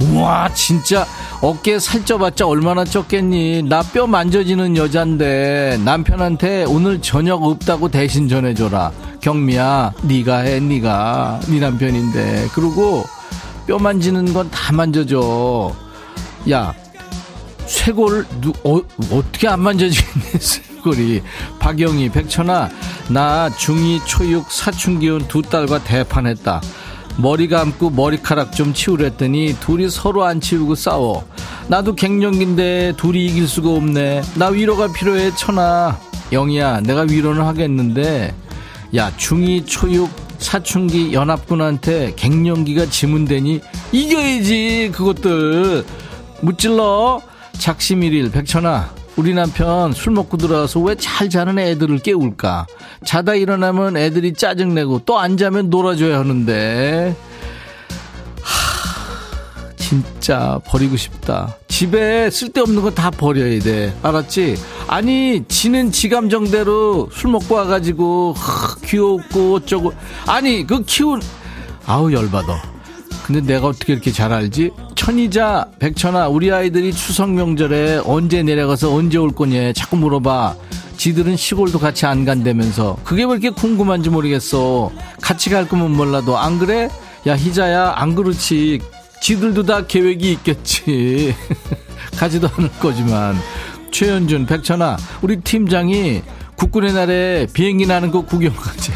Speaker 1: 우와 진짜 어깨 살쪄봤자 얼마나 쪘겠니? 나 뼈 만져지는 여잔데 남편한테 오늘 저녁 없다고 대신 전해줘라. 경미야 네가 해 네가. 네 남편인데. 그리고 뼈 만지는 건 다 만져줘. 야 쇄골 누, 어, 어떻게 안 만져지겠니 쇄골이? 박영희 백천아 나 중2 초육 사춘기 온 두 딸과 대판했다 머리 감고 머리카락 좀 치우랬더니 둘이 서로 안 치우고 싸워. 나도 갱년기인데 둘이 이길 수가 없네. 나 위로가 필요해 천아. 영희야 내가 위로는 하겠는데 야, 중2 초육 사춘기 연합군한테 갱년기가 지문되니 이겨야지, 그것들. 무찔러. 작심일일, 백천아. 우리 남편 술 먹고 들어와서 왜 잘 자는 애들을 깨울까? 자다 일어나면 애들이 짜증내고 또 안 자면 놀아줘야 하는데. 하, 진짜 버리고 싶다. 집에 쓸데없는 거 다 버려야 돼. 알았지? 아니, 지는 지 감정대로 술 먹고 와가지고, 하, 귀엽고 어쩌고. 아니, 그 키운, 아우, 열받아. 근데 내가 어떻게 이렇게 잘 알지? 천이자, 백천아, 우리 아이들이 추석 명절에 언제 내려가서 언제 올 거냐 자꾸 물어봐. 지들은 시골도 같이 안 간다면서. 그게 왜 이렇게 궁금한지 모르겠어. 같이 갈 거면 몰라도. 안 그래? 야, 희자야, 안 그렇지. 지들도 다 계획이 있겠지. 가지도 않을 거지만. 최현준, 백천아, 우리 팀장이 국군의 날에 비행기 나는 거 구경 가지.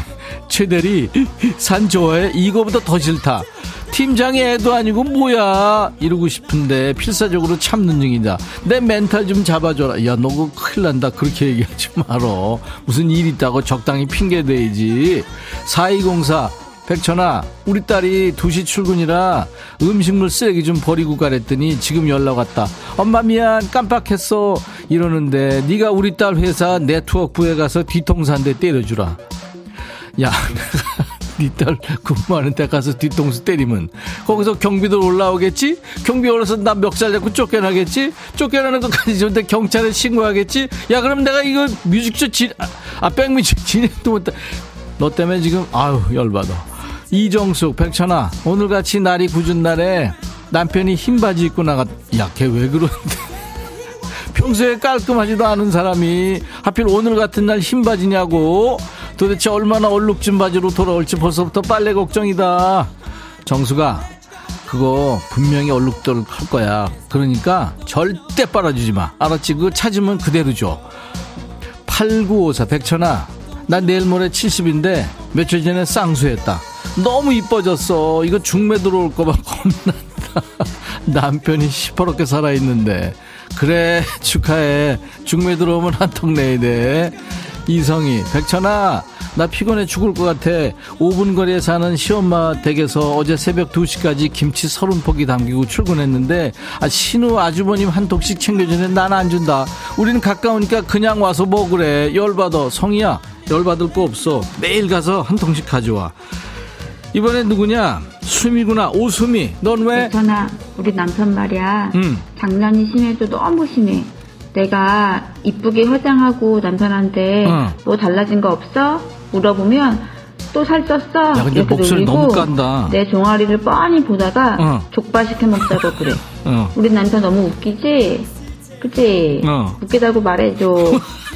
Speaker 1: 최대리, 산 좋아해? 이거보다 더 싫다. 팀장이 애도 아니고 뭐야? 이러고 싶은데 필사적으로 참는 중이다. 내 멘탈 좀 잡아줘라. 야 너 그거 큰일 난다. 그렇게 얘기하지 말어. 무슨 일 있다고 적당히 핑계 대야지 4204 백천아 우리 딸이 2시 출근이라 음식물 쓰레기 좀 버리고 가랬더니 지금 연락 왔다. 엄마 미안. 깜빡했어. 이러는데 네가 우리 딸 회사 네트워크부에 가서 뒤통수 한 대 때려주라 야 니딸 근무하는 데 가서 뒤통수 때리면 거기서 경비들 올라오겠지? 경비 올라서 나 멱살 잡고 쫓겨나겠지? 쫓겨나는 것까지 좋은데 경찰에 신고하겠지? 야 그럼 내가 이거 뮤직쇼 진, 아, 아 백뮤직 진행도 못해 너 때문에 지금 아유 열받아 이정숙, 백천아, 오늘같이 날이 굳은 날에 남편이 흰 바지 입고 나갔, 야, 걔 왜 그러는데? 평소에 깔끔하지도 않은 사람이 하필 오늘 같은 날 흰 바지냐고? 도대체 얼마나 얼룩진 바지로 돌아올지 벌써부터 빨래 걱정이다. 정수가, 그거 분명히 얼룩덜 할 거야. 그러니까 절대 빨아주지 마. 알았지? 그거 찾으면 그대로 줘. 8954, 백천아, 난 내일 모레 70인데 며칠 전에 쌍수했다. 너무 이뻐졌어. 이거 중매 들어올까봐 겁난다. 남편이 시퍼렇게 살아있는데. 그래, 축하해. 중매 들어오면 한턱 내야 돼. 이성이, 백천아, 나 피곤해 죽을 것 같아. 5분 거리에 사는 시엄마 댁에서 어제 새벽 2시까지 김치 서른 포기 담기고 출근했는데, 아, 신우 아주버님 한 톡씩 챙겨주는데 난 안 준다. 우리는 가까우니까 그냥 와서 먹으래. 열받아. 성이야, 열받을 거 없어. 매일 가서 한 통씩 가져와. 이번엔 누구냐? 수미구나. 오수미. 넌 왜?
Speaker 9: 전아, 우리 남편 말이야. 응. 장난이 심해도 너무 심해. 내가 이쁘게 화장하고 남편한테 어. 뭐 달라진 거 없어? 물어보면 또 살쪘어.
Speaker 1: 야, 근데 목소리 너무 깐다.
Speaker 9: 내 종아리를 뻔히 보다가 어. 족발 시켜 먹자고 그래. 어. 우리 남편 너무 웃기지? 그치? 어. 웃기다고 말해줘.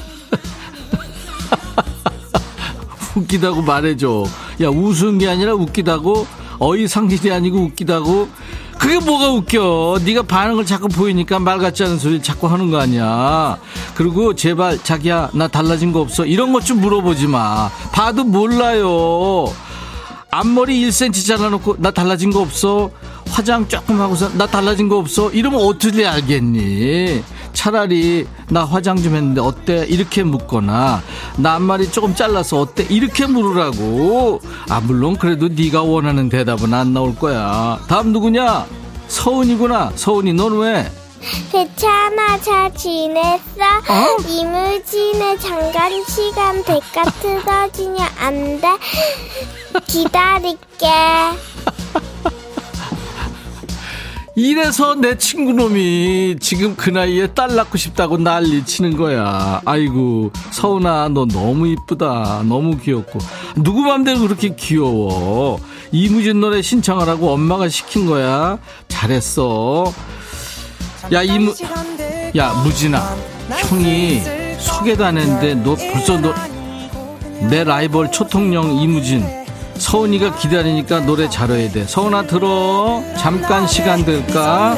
Speaker 1: 웃기다고 말해줘. 야, 웃은 게 아니라 웃기다고? 어이상실이 아니고 웃기다고? 그게 뭐가 웃겨? 네가 반응을 자꾸 보이니까 말 같지 않은 소리 자꾸 하는 거 아니야. 그리고 제발 자기야 나 달라진 거 없어? 이런 것 좀 물어보지 마. 봐도 몰라요. 앞머리 1cm 잘라놓고 나 달라진 거 없어? 화장 조금 하고서 나 달라진 거 없어? 이러면 어떻게 알겠니? 차라리 나 화장 좀 했는데 어때? 이렇게 묻거나 나 앞머리 조금 잘라서 어때? 이렇게 물으라고. 아 물론 그래도 네가 원하는 대답은 안 나올 거야. 다음 누구냐? 서은이구나. 서은이 넌 왜?
Speaker 8: 괜찮아 잘 지냈어? 어? 이무진의 잠깐 시간 백과 틀어지면 안 돼? 기다릴게.
Speaker 1: 이래서 내 친구 놈이 지금 그 나이에 딸 낳고 싶다고 난리 치는 거야. 아이고, 서운아, 너 너무 이쁘다. 너무 귀엽고. 누구 맘대로 그렇게 귀여워. 이무진 노래 신청하라고 엄마가 시킨 거야. 잘했어. 야, 이무, 야, 무진아. 형이 소개도 안 했는데 너 벌써 너, 내 라이벌 초통령 이무진. 서은이가 기다리니까 노래 잘해야 돼. 서은아 들어. 잠깐 시간 될까?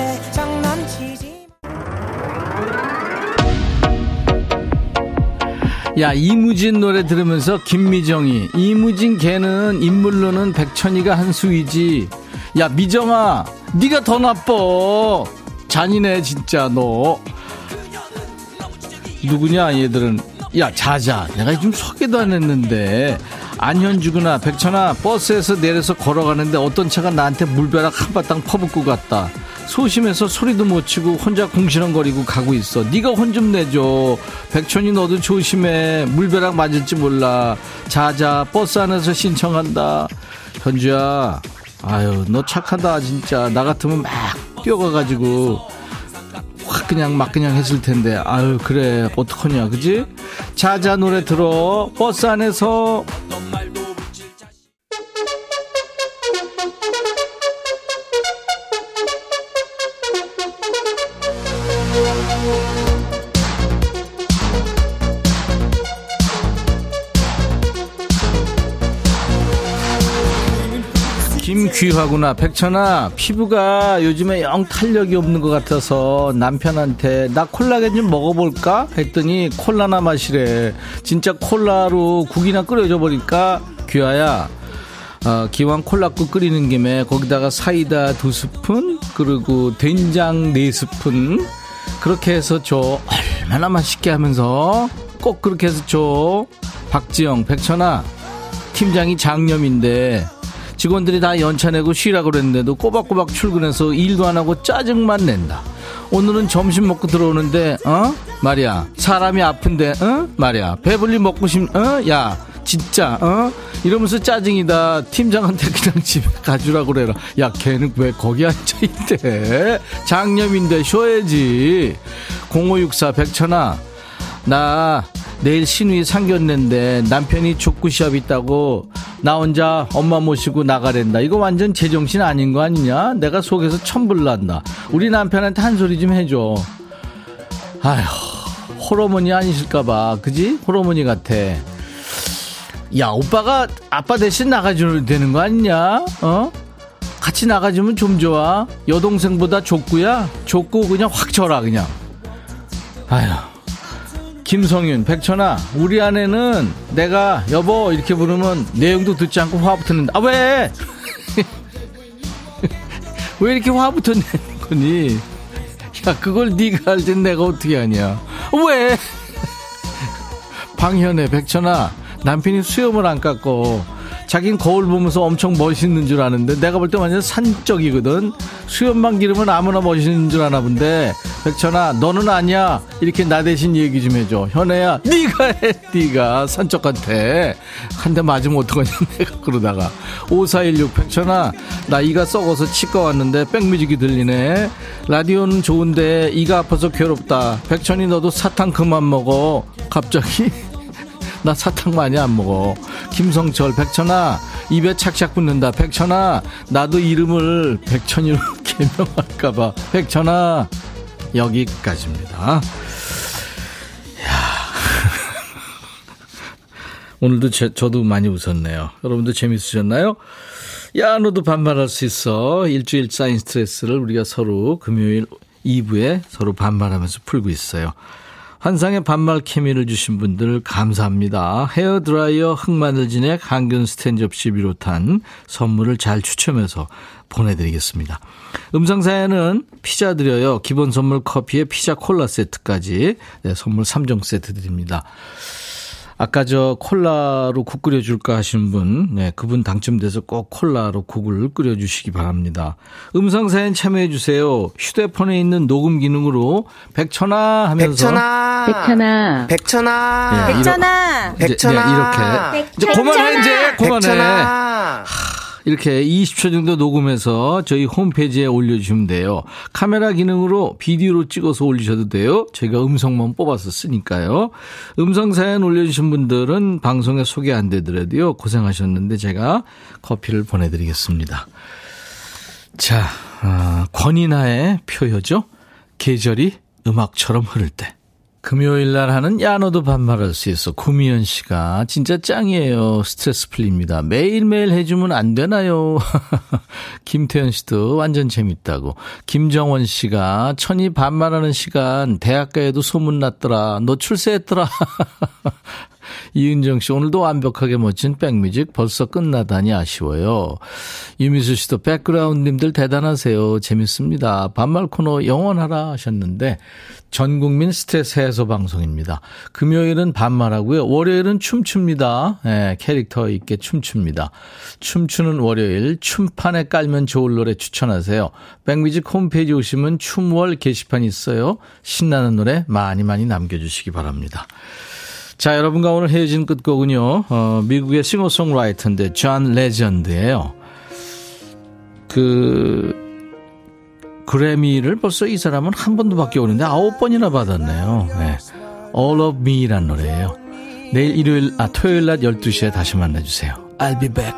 Speaker 1: 야 이무진 노래 들으면서 김미정이 이무진 걔는 인물로는 백천이가 한 수이지. 야 미정아 네가 더 나빠. 잔인해 진짜 너. 누구냐 얘들은 야 자자 내가 좀 소개도 안 했는데 안현주구나 백천아 버스에서 내려서 걸어가는데 어떤 차가 나한테 물벼락 한바탕 퍼붓고 갔다. 소심해서 소리도 못 치고 혼자 궁시렁거리고 가고 있어. 네가 혼 좀 내줘. 백천이 너도 조심해. 물벼락 맞을지 몰라. 자자 버스 안에서 신청한다. 현주야 아유 너 착하다 진짜. 나 같으면 막 뛰어가가지고 확 그냥 막 그냥 했을 텐데. 아유 그래. 어떡하냐 그지? 자자 노래 들어. 버스 안에서 귀하구나. 백천아 피부가 요즘에 영 탄력이 없는 것 같아서 남편한테 나 콜라겐 좀 먹어볼까? 했더니 콜라나 마시래. 진짜 콜라로 국이나 끓여줘 버릴까? 귀하야 어, 기왕 콜라국 끓이는 김에 거기다가 사이다 두 스푼 그리고 된장 네 스푼. 그렇게 해서 줘. 얼마나 맛있게 하면서. 꼭 그렇게 해서 줘. 박지영 백천아 팀장이 장염인데 직원들이 다 연차 내고 쉬라고 그랬는데도 꼬박꼬박 출근해서 일도 안 하고 짜증만 낸다. 오늘은 점심 먹고 들어오는데 어? 말이야 사람이 아픈데 어? 말이야 배불리 먹고 싶 어 야 진짜 어? 이러면서 짜증이다. 팀장한테 그냥 집에 가주라고 그래라. 야 걔는 왜 거기 앉아있대? 장염인데 쉬어야지. 0564 백천아 나 내일 신우이 상견례인데 남편이 족구 시합 있다고 나 혼자 엄마 모시고 나가랜다. 이거 완전 제정신 아닌 거 아니냐? 내가 속에서 천불난다. 우리 남편한테 한 소리 좀 해줘. 아휴, 호러머니 아니실까봐. 그지? 호러머니 같아. 야, 오빠가 아빠 대신 나가주면 되는 거 아니냐? 어? 같이 나가주면 좀 좋아. 여동생보다 족구야? 족구 그냥 확 쳐라, 그냥. 아휴. 김성윤, 백천아, 우리 아내는 내가 여보 이렇게 부르면 내용도 듣지 않고 화부터는 아 왜? 왜 이렇게 화부터 내는 거니? 야 그걸 네가 알땐 내가 어떻게 하냐? 왜? 방현애, 백천아, 남편이 수염을 안 깎고 자긴 거울 보면서 엄청 멋있는 줄 아는데 내가 볼 때 완전 산적이거든 수염만 기르면 아무나 멋있는 줄 아나 본데 백천아 너는 아니야. 이렇게 나 대신 얘기 좀 해줘. 현애야 네가 해. 네가 산적한테. 한 대 맞으면 어떡하냐 내가 그러다가. 5416 백천아 나 이가 썩어서 치과 왔는데 백뮤직이 들리네. 라디오는 좋은데 이가 아파서 괴롭다. 백천이 너도 사탕 그만 먹어. 갑자기 나 사탕 많이 안 먹어. 김성철, 백천아, 입에 착착 붙는다. 백천아, 나도 이름을 백천이로 개명할까봐. 백천아, 여기까지입니다. 오늘도 제, 저도 많이 웃었네요. 여러분도 재밌으셨나요? 야, 너도 반말할 수 있어. 일주일 쌓인 스트레스를 우리가 서로 금요일 2부에 서로 반말하면서 풀고 있어요. 환상의 반말 케미를 주신 분들 감사합니다. 헤어드라이어 흑마늘 진액 항균 스탠 접시 비롯한 선물을 잘 추첨해서 보내드리겠습니다. 음성사연은 피자 드려요. 기본 선물 커피에 피자 콜라 세트까지 네, 선물 3종 세트 드립니다. 아까 저 콜라로 국 끓여줄까 하시는 분, 네, 그분 당첨돼서 꼭 콜라로 국을 끓여주시기 바랍니다. 음성사연 참여해주세요. 휴대폰에 있는 녹음 기능으로 백천아 하면서.
Speaker 5: 백천아.
Speaker 7: 백천아.
Speaker 5: 백천아.
Speaker 7: 네, 백천아.
Speaker 5: 이러, 백천아.
Speaker 1: 네, 이렇게. 이제 그만해, 이제. 그만해.
Speaker 5: 백천아.
Speaker 1: 이렇게 20초 정도 녹음해서 저희 홈페이지에 올려주시면 돼요. 카메라 기능으로 비디오로 찍어서 올리셔도 돼요. 저희가 음성만 뽑아서 쓰니까요. 음성 사연 올려주신 분들은 방송에 소개 안 되더라도요. 고생하셨는데 제가 커피를 보내드리겠습니다. 자, 아, 권이나의 표효죠. 계절이 음악처럼 흐를 때. 금요일 날 하는 야 너도 반말할 수 있어. 구미연 씨가 진짜 짱이에요. 스트레스 풀립니다. 매일매일 해주면 안 되나요? 김태현 씨도 완전 재밌다고. 김정원 씨가 천이 반말하는 시간 대학가에도 소문났더라. 너 출세했더라. 이은정 씨, 오늘도 완벽하게 멋진 백뮤직 벌써 끝나다니 아쉬워요. 유미수 씨도 백그라운드님들 대단하세요. 재밌습니다. 반말 코너 영원하라 하셨는데, 전 국민 스트레스 해소 방송입니다. 금요일은 반말하고요. 월요일은 춤춥니다. 네, 캐릭터 있게 춤춥니다. 춤추는 월요일 춤판에 깔면 좋을 노래 추천하세요. 백뮤직 홈페이지 오시면 춤월 게시판 있어요. 신나는 노래 많이 많이 남겨주시기 바랍니다. 자, 여러분과 오늘 헤어진 끝곡은요. 어, 미국의 싱어송라이터인데 존 레전드예요. 그 그래미를 벌써 이 사람은 한 번도 받기 어려운데 아홉 번이나 받았네요. 네. All of Me란 노래예요. 내일 일요일, 아, 토요일 낮 12시에 다시 만나주세요. I'll be back.